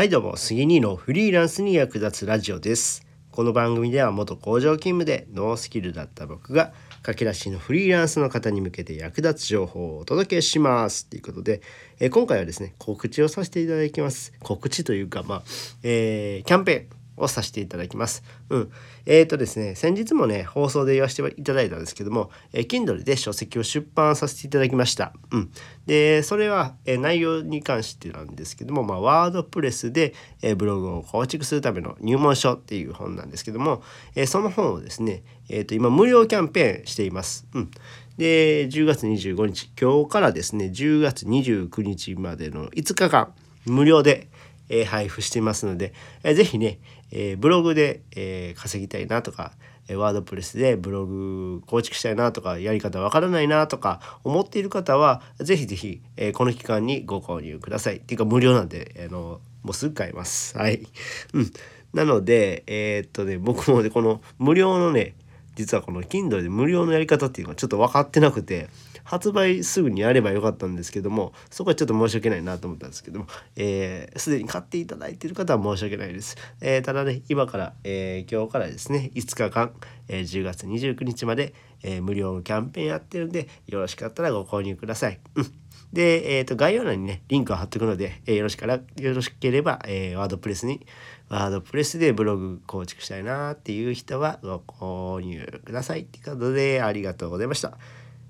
はいどうも、杉兄のフリーランスに役立つラジオです。この番組では元工場勤務でノースキルだった僕が駆け出しのフリーランスの方に向けて役立つ情報をお届けします。ということで、えー今回はですね、告知をさせていただきます。告知というか、まあ、えーキャンペーン。をさせていただきます。うん。えーとですね、先日もね、放送で言わせていただいたんですけども、えー Kindle で書籍を出版させていただきました。うん。で、それは、えー内容に関してなんですけども、まあ、ワードプレスで、えーブログを構築するための入門書っていう本なんですけども、えーその本をですね、えーと、今無料キャンペーンしています。うん。で、10月25日、今日からですね、10月29日までの5日間、無料で、えー配布していますので、えーぜひね、えーブログで、えー稼ぎたいなとか、えーワードプレスでブログ構築したいなとかやり方わからないなとか思っている方はぜひぜひ、えーこの期間にご購入ください。っていうか無料なんで、あのもうすぐ買えます。はい、うん、なのでえーっとね僕もねこの無料のね実はこの Kindle で無料のやり方っていうのがちょっと分かってなくて発売すぐにやればよかったんですけどもそこはちょっと申し訳ないなと思ったんですけどもえーすで、に買っていただいている方は申し訳ないです、えーただね今から、えー今日からですね5日間、えー10月29日まで、えー無料のキャンペーンやってるんでよろしかったらご購入ください、うん。で、えー、と概要欄にねリンクを貼っておくので、えーよろしからよろしければ、えワードプレスにワードプレスでブログ構築したいなっていう人はご購入くださいっていうことでありがとうございました。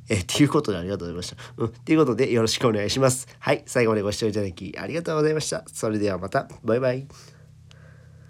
えー、っていうことでありがとうございました。うん。っていうことでよろしくお願いします。はい。最後までご視聴いただきありがとうございました。それではまた。バイバイ。